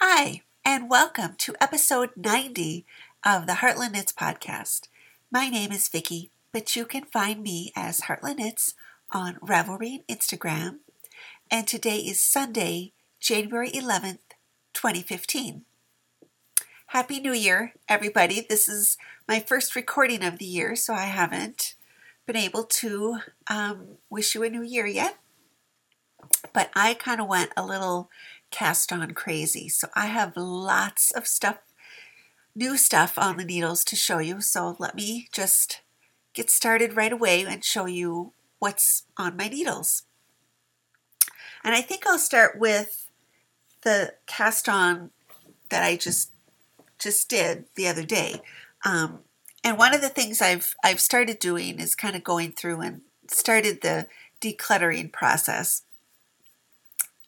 Hi, and welcome to episode 90 of the Heartland Knits podcast. My name is Vicki, but you can find me as Heartland Knits on Ravelry and Instagram. And today is Sunday, January 11th, 2015. Happy New Year, everybody. This is my first recording of the year, so I haven't been able to um, wish you a new year yet. But I kind of went a little cast on crazy. So I have lots of stuff, new stuff on the needles to show you. So let me just get started right away and show you what's on my needles. And I think I'll start with the cast on that I just just did the other day. Um, and one of the things I've I've started doing is kind of going through and started the decluttering process.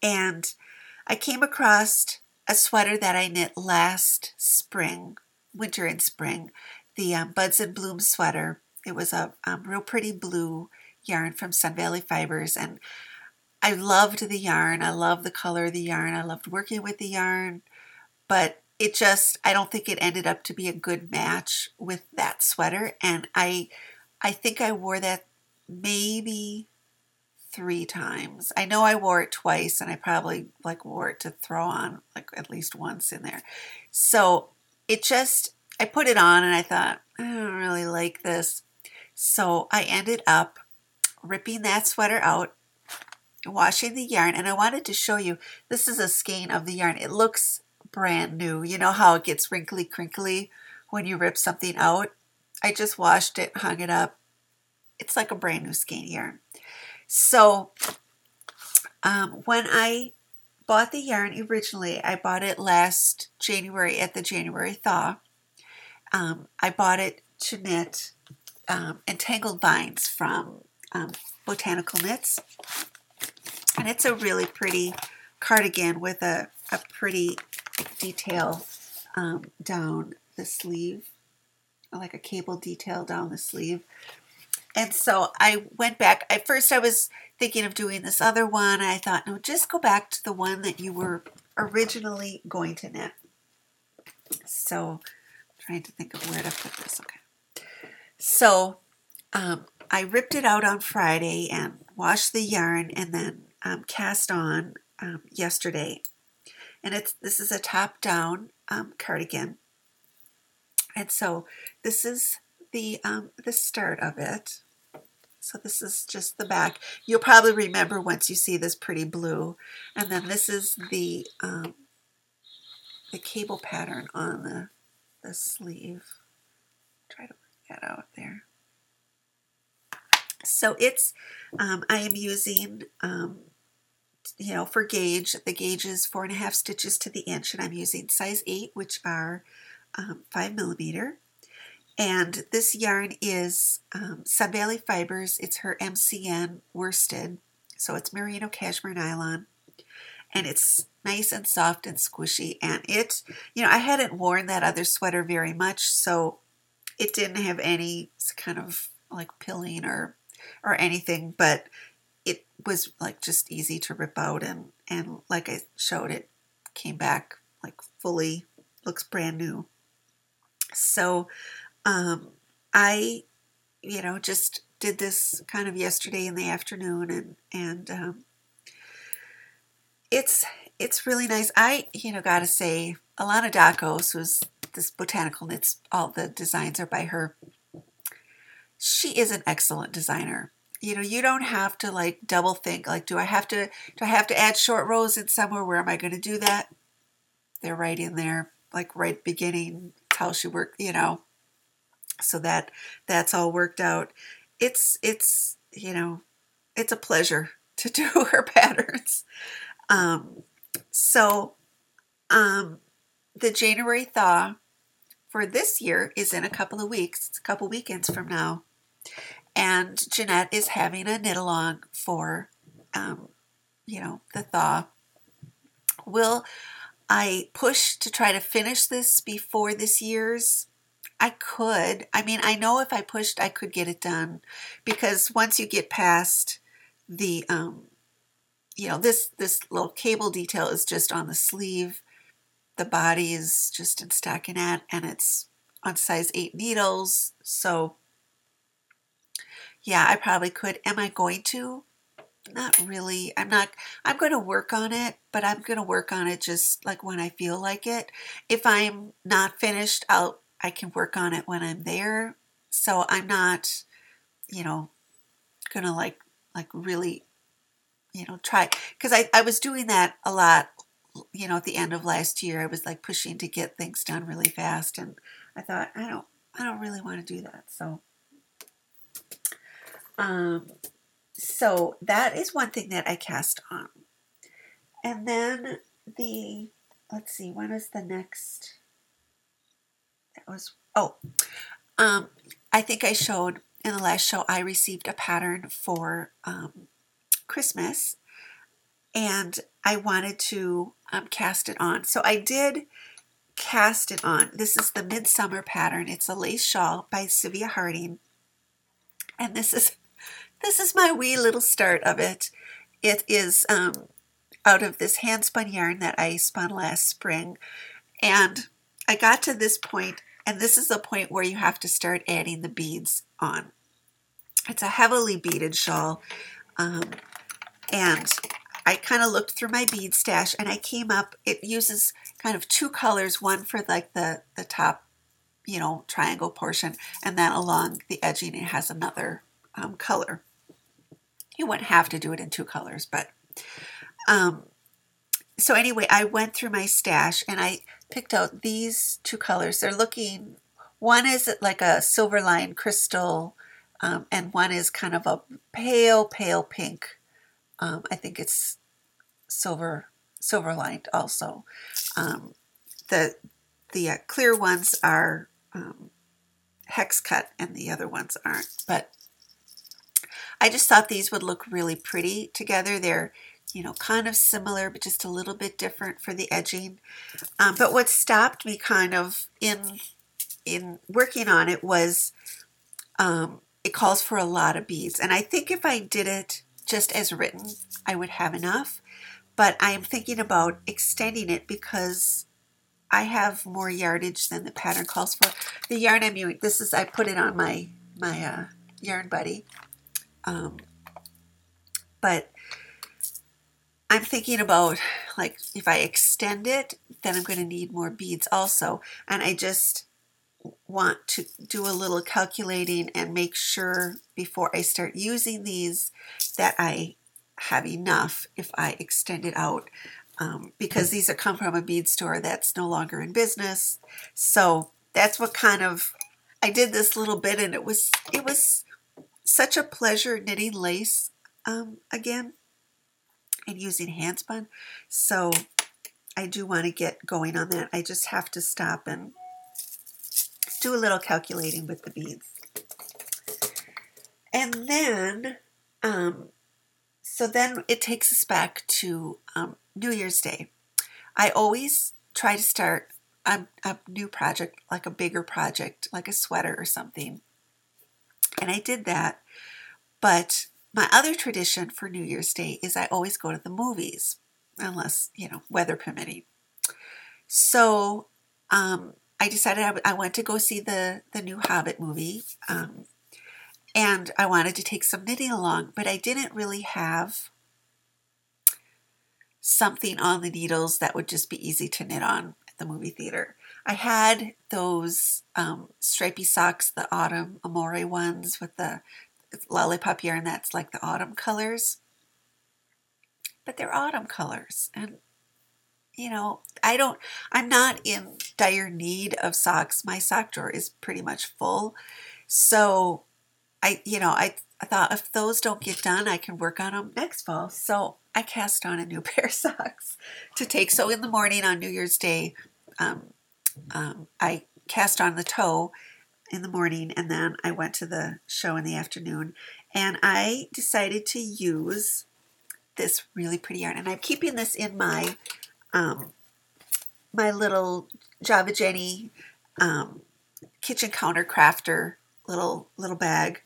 And I came across a sweater that I knit last spring, winter and spring, the um, Buds and Blooms sweater. It was a um, real pretty blue yarn from Sun Valley Fibers, and I loved the yarn. I loved the color of the yarn. I loved working with the yarn, but it just I don't think it ended up to be a good match with that sweater, and I I think I wore that maybe three times. I know I wore it twice and I probably like wore it to throw on like at least once in there. So it just, I put it on and I thought, I don't really like this. So I ended up ripping that sweater out, washing the yarn, and I wanted to show you this is a skein of the yarn. It looks brand new. You know how it gets wrinkly, crinkly when you rip something out? I just washed it, hung it up. It's like a brand new skein yarn. So um, when I bought the yarn originally, I bought it last January at the January thaw. Um, I bought it to knit um, entangled vines from um, Botanical Knits. And it's a really pretty cardigan with a, a pretty detail um, down the sleeve, like a cable detail down the sleeve. And so I went back. At first, I was thinking of doing this other one. I thought, no, just go back to the one that you were originally going to knit. So, I'm trying to think of where to put this. Okay. So, um, I ripped it out on Friday and washed the yarn and then um, cast on um, yesterday. And it's this is a top down um, cardigan. And so this is the um, the start of it. So this is just the back. You'll probably remember once you see this pretty blue. And then this is the um, the cable pattern on the, the sleeve. Try to work that out there. So it's, um, I am using, um, you know, for gauge, the gauge is four and a half stitches to the inch, and I'm using size eight, which are um, five millimeter. And this yarn is um, Valley Fibers. It's her MCN worsted. So it's merino cashmere nylon. And it's nice and soft and squishy. And it, you know, I hadn't worn that other sweater very much, so it didn't have any kind of like pilling or or anything, but it was like just easy to rip out and and like I showed it came back like fully looks brand new. So um, I, you know, just did this kind of yesterday in the afternoon, and and um, it's it's really nice. I, you know, gotta say, Alana Dakos, who's this botanical knits, all the designs are by her. She is an excellent designer. You know, you don't have to like double think. Like, do I have to do I have to add short rows in somewhere? Where am I going to do that? They're right in there, like right beginning. How she worked, you know so that that's all worked out. It's it's you know it's a pleasure to do her patterns. Um, so um, the january thaw for this year is in a couple of weeks it's a couple weekends from now. And jeanette is having a knit along for um, you know the thaw. Will i push to try to finish this before this year's I could. I mean, I know if I pushed, I could get it done because once you get past the, um, you know, this this little cable detail is just on the sleeve, the body is just in stockinette and it's on size 8 needles. So, yeah, I probably could. Am I going to? Not really. I'm not, I'm going to work on it, but I'm going to work on it just like when I feel like it. If I'm not finished, I'll, I can work on it when I'm there. So I'm not, you know, to like, like really, you know, try. Because I, I was doing that a lot, you know, at the end of last year. I was like pushing to get things done really fast. And I thought, I don't, I don't really want to do that. So, um, so that is one thing that I cast on. And then the, let's see, when is the next? Was, oh, um, I think I showed in the last show, I received a pattern for um, Christmas and I wanted to um, cast it on. So I did cast it on. This is the Midsummer pattern. It's a lace shawl by Sylvia Harding. And this is this is my wee little start of it. It is um, out of this hand spun yarn that I spun last spring. And I got to this point, and this is the point where you have to start adding the beads on. It's a heavily beaded shawl. Um, and I kind of looked through my bead stash and I came up, it uses kind of two colors, one for like the, the top, you know, triangle portion, and then along the edging it has another um, color. You wouldn't have to do it in two colors, but um, so anyway, I went through my stash and I picked out these two colors. They're looking, one is like a silver line crystal, um, and one is kind of a pale, pale pink. Um, I think it's silver, silver lined also. Um, the the uh, clear ones are um, hex cut, and the other ones aren't. But I just thought these would look really pretty together. They're, you know, kind of similar, but just a little bit different for the edging. Um, but what stopped me kind of in in working on it was um, it calls for a lot of beads. And I think if I did it just as written, I would have enough. But I am thinking about extending it because I have more yardage than the pattern calls for. The yarn I'm using, this is, I put it on my, my uh, Yarn Buddy. Um, but I'm thinking about like if I extend it, then I'm going to need more beads also. And I just want to do a little calculating and make sure before I start using these that I have enough if I extend it out. Um, because these are come from a bead store that's no longer in business. So that's what kind of I did this little bit and it was it was such a pleasure knitting lace um, again and using handspun. So I do want to get going on that. I just have to stop and do a little calculating with the beads. And then, um, so then it takes us back to um, New Year's Day. I always try to start a, a new project, like a bigger project, like a sweater or something, and I did that. But my other tradition for New Year's Day is I always go to the movies, unless, you know, weather permitting. So um, I decided I, I went to go see the, the new Hobbit movie. Um, and I wanted to take some knitting along, but I didn't really have something on the needles that would just be easy to knit on at the movie theater. I had those um, stripy socks, the autumn amore ones with the lollipop yarn that's like the autumn colors. But they're autumn colors. And, you know, I don't, I'm not in dire need of socks. My sock drawer is pretty much full. So I, you know, I, I thought if those don't get done, I can work on them next fall. So I cast on a new pair of socks to take. So in the morning on New Year's Day, um, um, I cast on the toe in the morning and then I went to the show in the afternoon and I decided to use this really pretty yarn and I'm keeping this in my um, my little Java Jenny um, kitchen counter crafter little little bag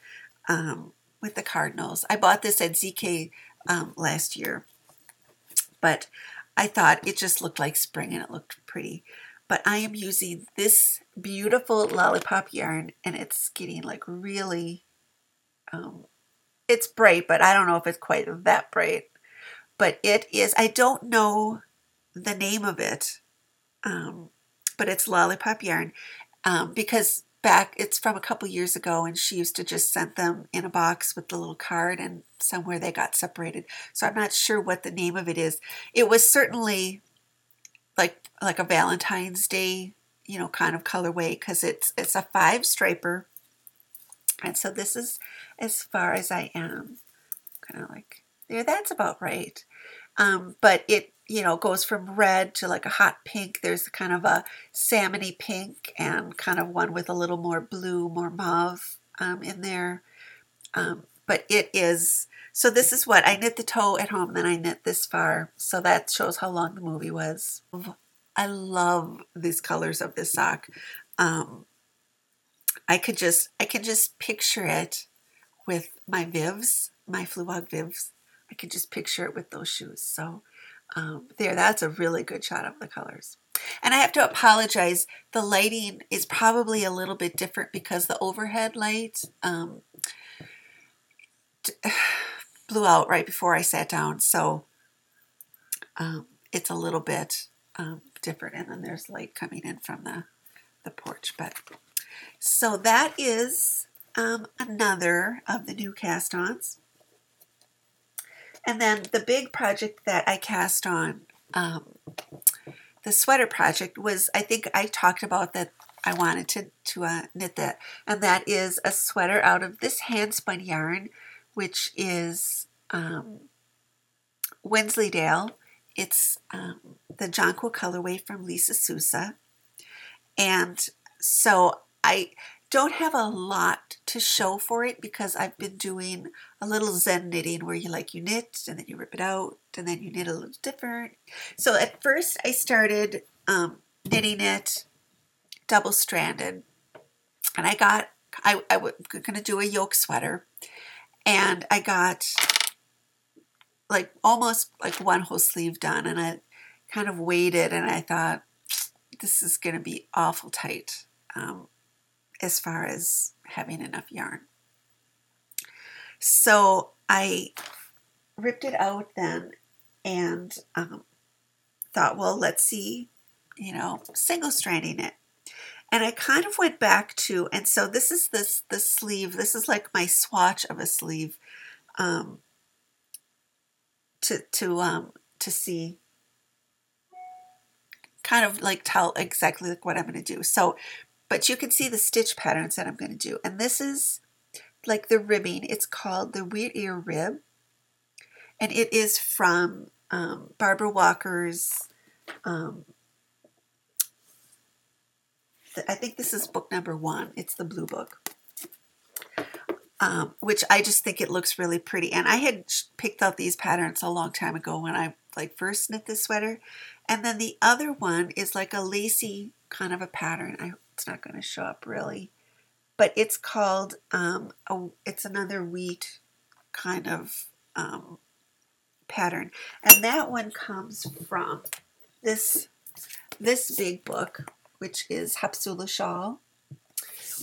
um, with the cardinals. I bought this at ZK um, last year, but I thought it just looked like spring and it looked pretty. But I am using this beautiful lollipop yarn and it's getting like really, um, it's bright, but I don't know if it's quite that bright. But it is, I don't know the name of it, um, but it's lollipop yarn um, because back it's from a couple years ago and she used to just send them in a box with the little card and somewhere they got separated so i'm not sure what the name of it is it was certainly like like a valentine's day you know kind of colorway because it's it's a five striper and so this is as far as i am kind of like there that's about right um, but it you know, goes from red to like a hot pink. There's kind of a salmony pink and kind of one with a little more blue, more mauve um, in there. Um, but it is, so this is what I knit the toe at home, then I knit this far. So that shows how long the movie was. I love these colors of this sock. Um, I could just, I can just picture it with my Vivs, my Fluevog Vivs. I could just picture it with those shoes. So um, there, that's a really good shot of the colors. And I have to apologize, the lighting is probably a little bit different because the overhead light um, blew out right before I sat down. So um, it's a little bit um, different. And then there's light coming in from the, the porch. But so that is um, another of the new cast-ons. And then the big project that I cast on, um, the sweater project, was I think I talked about that I wanted to, to uh, knit that. And that is a sweater out of this hand spun yarn, which is um, Wensleydale. It's um, the Jonquil colorway from Lisa Souza. And so I don't have a lot to show for it because I've been doing a little zen knitting where you like you knit and then you rip it out and then you knit a little different. So at first I started um, knitting it double stranded and I got I, I was going to do a yoke sweater and I got like almost like one whole sleeve done and I kind of waited and I thought this is going to be awful tight. Um, as far as having enough yarn. So I ripped it out then and um, thought, well, let's see, you know, single stranding it. And I kind of went back to, and so this is this the sleeve. This is like my swatch of a sleeve, um, to to um to see, kind of like tell exactly like what I'm going to do. So but you can see the stitch patterns that I'm going to do. And this is like the ribbing. It's called the Wheat Ear Rib. And it is from um, Barbara Walker's, um, I think this is book number one. It's the blue book. Um, which I just think it looks really pretty. And I had picked out these patterns a long time ago when I like first knit this sweater. And then the other one is like a lacy kind of a pattern. I it's not going to show up really, but it's called um, a, it's another wheat kind of um, pattern, and that one comes from this this big book, which is Haapsalu Shawl,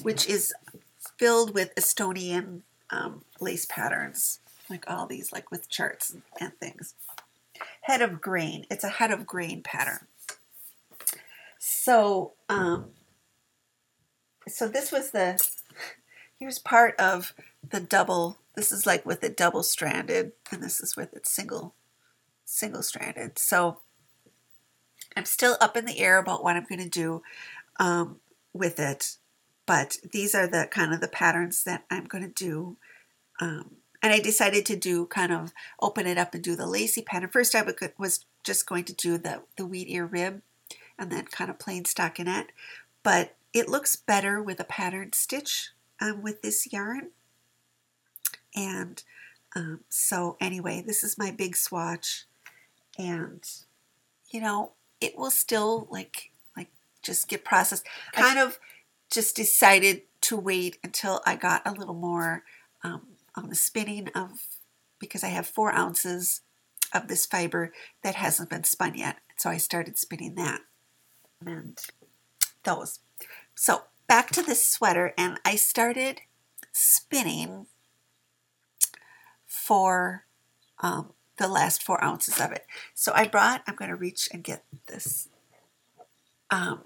which is filled with Estonian um, lace patterns, like all these, like with charts and, things. Head of grain. It's a head of grain pattern. So um, so this was the, here's part of the double, this is like with it double stranded, and this is with it single, single stranded. So I'm still up in the air about what I'm going to do um, with it, but these are the kind of the patterns that I'm going to do. Um, and I decided to do kind of open it up and do the lacy pattern. First, I was just going to do the, the wheat ear rib and then kind of plain stockinette. But it looks better with a patterned stitch um, with this yarn. And um, so anyway, this is my big swatch. And, you know, it will still like, like just get processed. Kind of just decided to wait until I got a little more um, on the spinning of, because I have four ounces of this fiber that hasn't been spun yet. So I started spinning that and those. So back to this sweater, and I started spinning for um, the last four ounces of it. So I brought, I'm going to reach and get this. Um,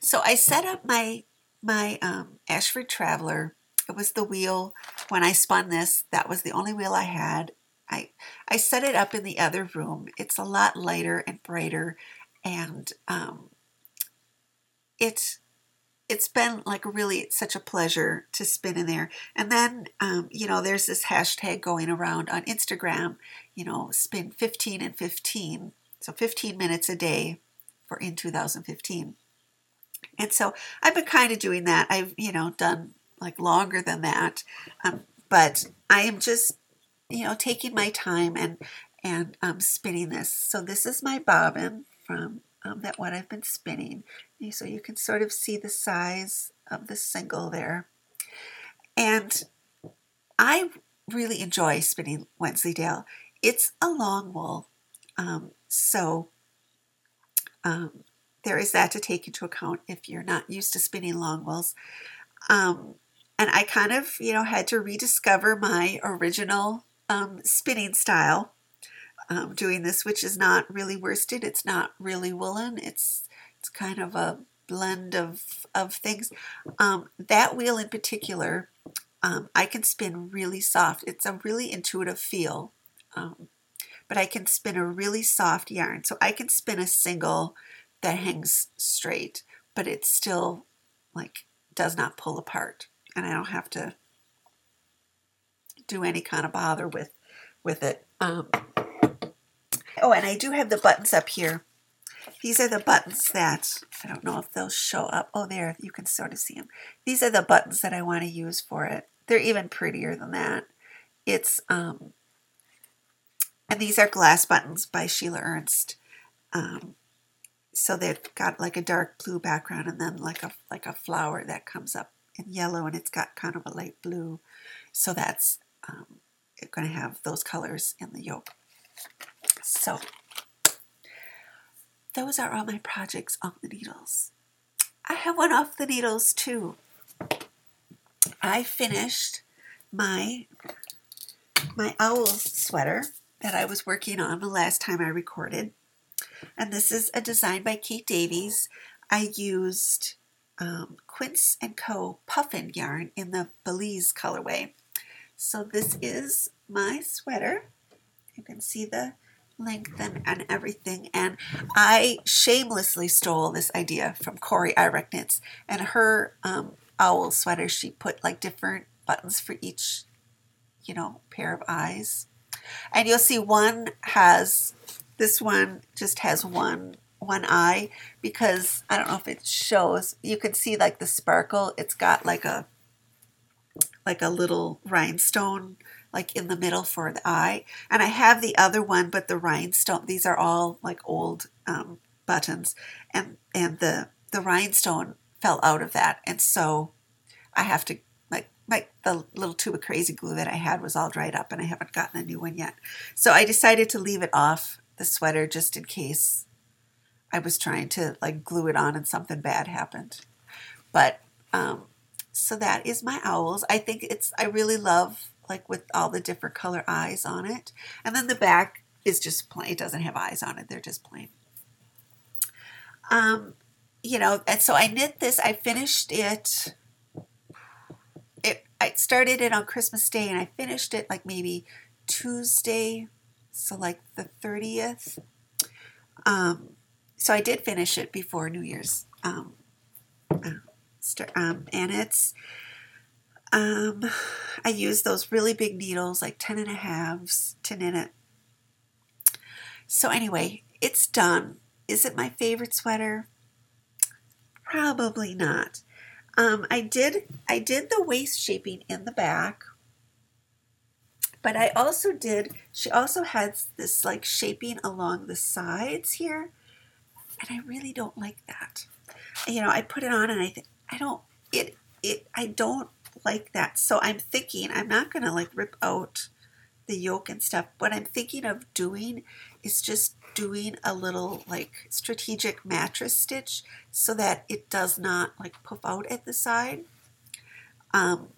so I set up my my um, Ashford Traveler. It was the wheel when I spun this. That was the only wheel I had. I I set it up in the other room. It's a lot lighter and brighter, and um, it it's been like really such a pleasure to spin in there. And then, um, you know, there's this hashtag going around on Instagram, you know, spin 15 and 15. So 15 minutes a day for in 2015. And so I've been kind of doing that. I've, you know, done like longer than that. Um, but I am just, you know, taking my time and, and um, spinning this. So this is my bobbin from um, that one I've been spinning. So you can sort of see the size of the single there. And I really enjoy spinning Wensleydale. It's a long wool, um, so um, there is that to take into account if you're not used to spinning long wools. Um, and I kind of, you know, had to rediscover my original um, spinning style um, doing this, which is not really worsted. It's not really woolen. It's it's kind of a blend of of things. Um, that wheel in particular, um, I can spin really soft. It's a really intuitive feel, um, but I can spin a really soft yarn. So I can spin a single that hangs straight, but it still like does not pull apart, and I don't have to do any kind of bother with with it. Um, Oh, and I do have the buttons up here. These are the buttons that, I don't know if they'll show up. Oh, there, you can sort of see them. These are the buttons that I want to use for it. They're even prettier than that. It's, um, and these are glass buttons by Sheila Ernst. Um, so they've got like a dark blue background and then like a like a flower that comes up in yellow and it's got kind of a light blue. So that's um, going to have those colors in the yoke. So, those are all my projects off the needles. I have one off the needles too. I finished my my owl sweater that I was working on the last time I recorded. And this is a design by Kate Davies. I used um, Quince Co. puffin yarn in the Belize colorway. So this is my sweater. You can see the length and, and everything. And I shamelessly stole this idea from Corey Ireck and her um, owl sweater. She put like different buttons for each, you know, pair of eyes. And you'll see one has this one just has one one eye because I don't know if it shows. You can see like the sparkle. It's got like a like a little rhinestone like in the middle for the eye. And I have the other one, but the rhinestone, these are all like old um, buttons. And, and the, the rhinestone fell out of that. And so I have to, like, the little tube of crazy glue that I had was all dried up and I haven't gotten a new one yet. So I decided to leave it off the sweater just in case I was trying to like glue it on and something bad happened. But um, so that is my owls. I think it's I really love like with all the different color eyes on it. And then the back is just plain. It doesn't have eyes on it. They're just plain. Um, you know, and so I knit this. I finished it. I started it on Christmas Day and I finished it like maybe Tuesday, so like the 30th. Um, so I did finish it before New Year's. Um, uh, um, and it's um, I use those really big needles, like 10 and a halves, to knit it. So anyway, it's done. Is it my favorite sweater? Probably not. Um, I did I did the waist shaping in the back, but I also did. She also has this like shaping along the sides here, and I really don't like that. You know, I put it on and I think I don't it it I don't like that. So I'm thinking I'm not to like rip out the yoke and stuff. What I'm thinking of doing is just doing a little like strategic mattress stitch so that it does not like puff out at the side. Um,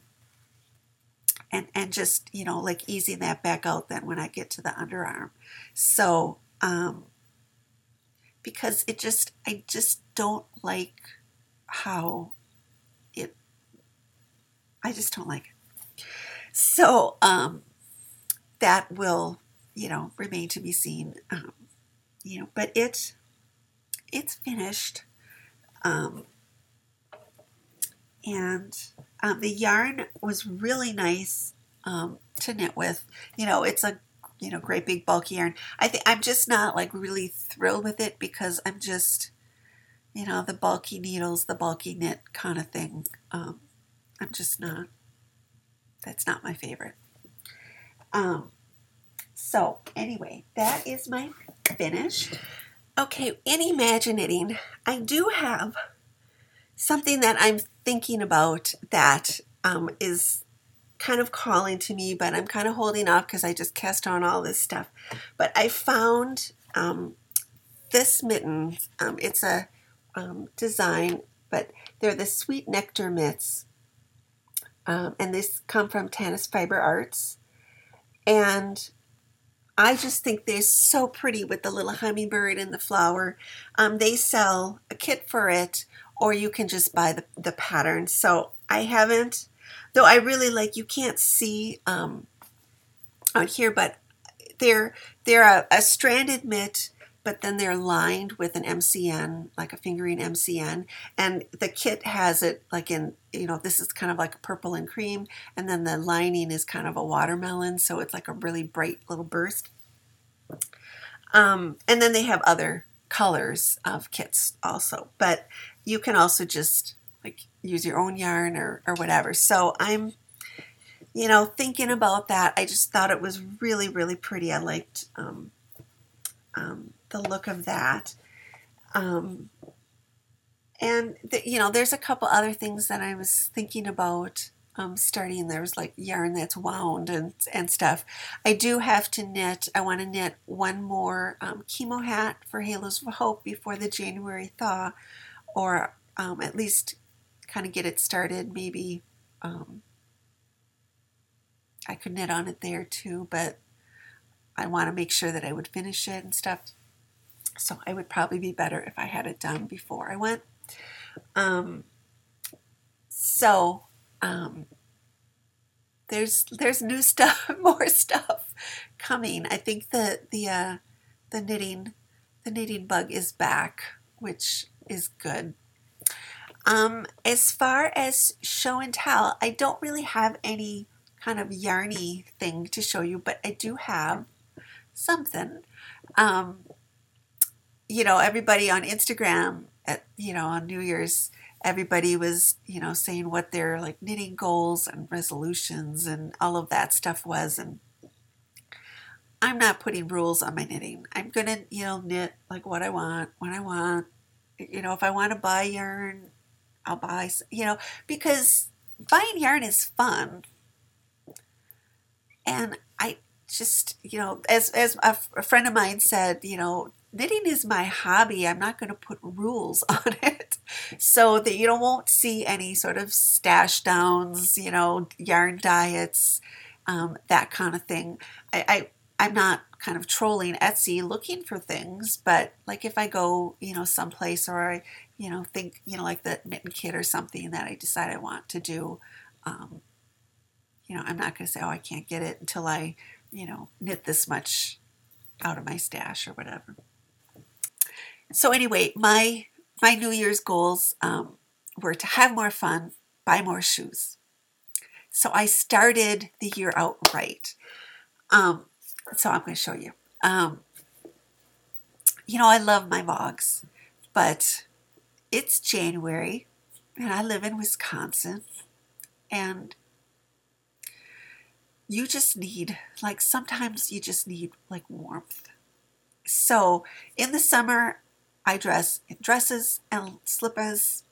and, and just, you know, like easing that back out then when I get to the underarm. So, um, because it just, I just don't like how it, I just don't like it. So, um, that will, you know, remain to be seen. Um, you know, but it's it's finished. Um, and um, the yarn was really nice um, to knit with. You know, it's a you know great big bulky yarn. I think I'm just not like really thrilled with it because I'm just you know the bulky needles, the bulky knit kind of thing. Um, I'm just not. That's not my favorite. Um, so anyway, that is my finished. Okay, in Imaginating, I do have something that I'm thinking about that um, is kind of calling to me, but I'm kind of holding off because I just cast on all this stuff. But I found um, this mitten. Um, it's a um, design, but they're the Sweet Nectar mitts. Um, and this come from Tanis Fiber Arts. And I just think they're so pretty with the little hummingbird and the flower. Um, they sell a kit for it, or you can just buy the, the pattern. So I haven't, though I really like, you can't see um, on here, but they're, they're a, a stranded mitt but then they're lined with an MCN, like a fingering MCN. And the kit has it like in, you know, this is kind of like purple and cream. And then the lining is kind of a watermelon. So it's like a really bright little burst. Um, and then they have other colors of kits also. But you can also just like use your own yarn or, or whatever. So I'm, you know, thinking about that. I just thought it was really, really pretty. I liked um, um, the look of that. Um, and the, you know, there's a couple other things that I was thinking about um, starting. There's like yarn that's wound and and stuff. I do have to knit. I want to knit one more um, chemo hat for Halos of Hope before the January thaw, or um, at least kind of get it started. Maybe um, I could knit on it there too, but I want to make sure that I would finish it and stuff. So I would probably be better if I had it done before I went. Um, so um, there's there's new stuff, more stuff coming. I think the the uh, the knitting the knitting bug is back, which is good. Um, as far as show and tell, I don't really have any kind of yarny thing to show you, but I do have something. Um, you know, everybody on Instagram at you know on New Year's, everybody was you know saying what their like knitting goals and resolutions and all of that stuff was, and I'm not putting rules on my knitting. I'm gonna you know knit like what I want when I want. You know, if I want to buy yarn, I'll buy. You know, because buying yarn is fun, and I just you know as as a, a friend of mine said, you know knitting is my hobby. I'm not going to put rules on it so that you don't won't see any sort of stash downs, you know, yarn diets, um, that kind of thing. I, I I'm not kind of trolling Etsy looking for things, but like if I go, you know, someplace or I, you know, think, you know, like the knitting kit or something that I decide I want to do, um, you know, I'm not going to say, oh, I can't get it until I, you know, knit this much out of my stash or whatever so anyway, my my New Year's goals um, were to have more fun, buy more shoes. So I started the year out right. Um, so I'm going to show you. Um, you know, I love my vlogs, but it's January and I live in Wisconsin and you just need, like, sometimes you just need like warmth. So in the summer, I dress in dresses and slippers,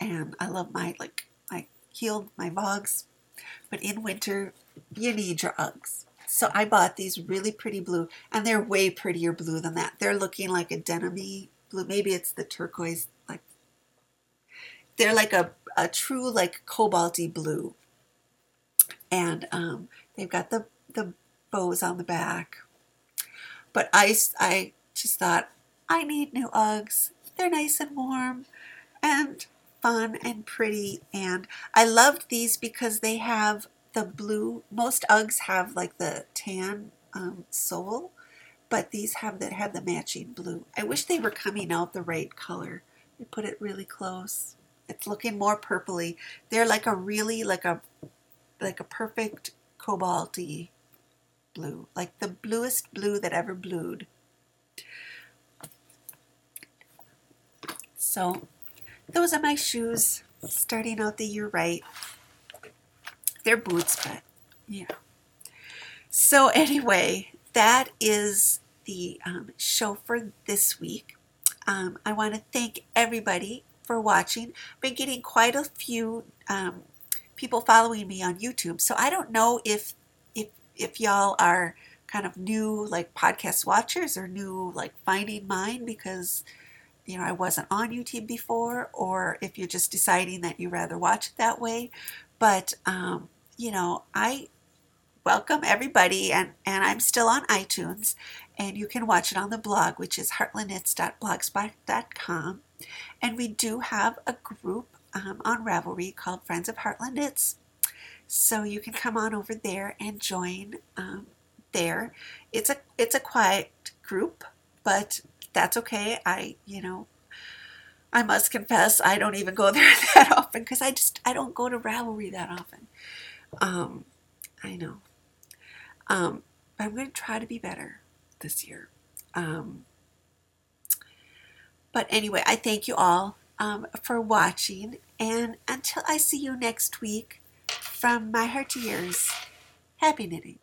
and I love my like my heeled my Vogs. But in winter, you need your Uggs. So I bought these really pretty blue, and they're way prettier blue than that. They're looking like a denim blue. Maybe it's the turquoise, like they're like a, a true like cobalty blue. And um, they've got the, the bows on the back. But I, I just thought, I need new Uggs. They're nice and warm and fun and pretty. And I loved these because they have the blue. Most Uggs have like the tan um, sole, but these have that have the matching blue. I wish they were coming out the right color. They put it really close. It's looking more purpley. They're like a really like a like a perfect cobalty blue, like the bluest blue that ever blued. So those are my shoes starting out the year right. They're boots, but yeah. So anyway, that is the um, show for this week. Um, I want to thank everybody for watching. Been getting quite a few um, people following me on YouTube, so I don't know if if if y'all are kind of new like podcast watchers or new like finding mine because you know I wasn't on YouTube before, or if you're just deciding that you rather watch it that way. But um, you know, I welcome everybody, and and I'm still on iTunes, and you can watch it on the blog, which is heartlandknits.blogspot.com. And we do have a group um, on Ravelry called Friends of Heartland Knits. So you can come on over there and join um, there. It's a it's a quiet group, but that's okay. I you know I must confess I don't even go there that often because I just I don't go to Ravelry that often. Um, I know. Um, but I'm going to try to be better this year. Um, but anyway, I thank you all um, for watching. And until I see you next week, from my heart to yours, happy knitting.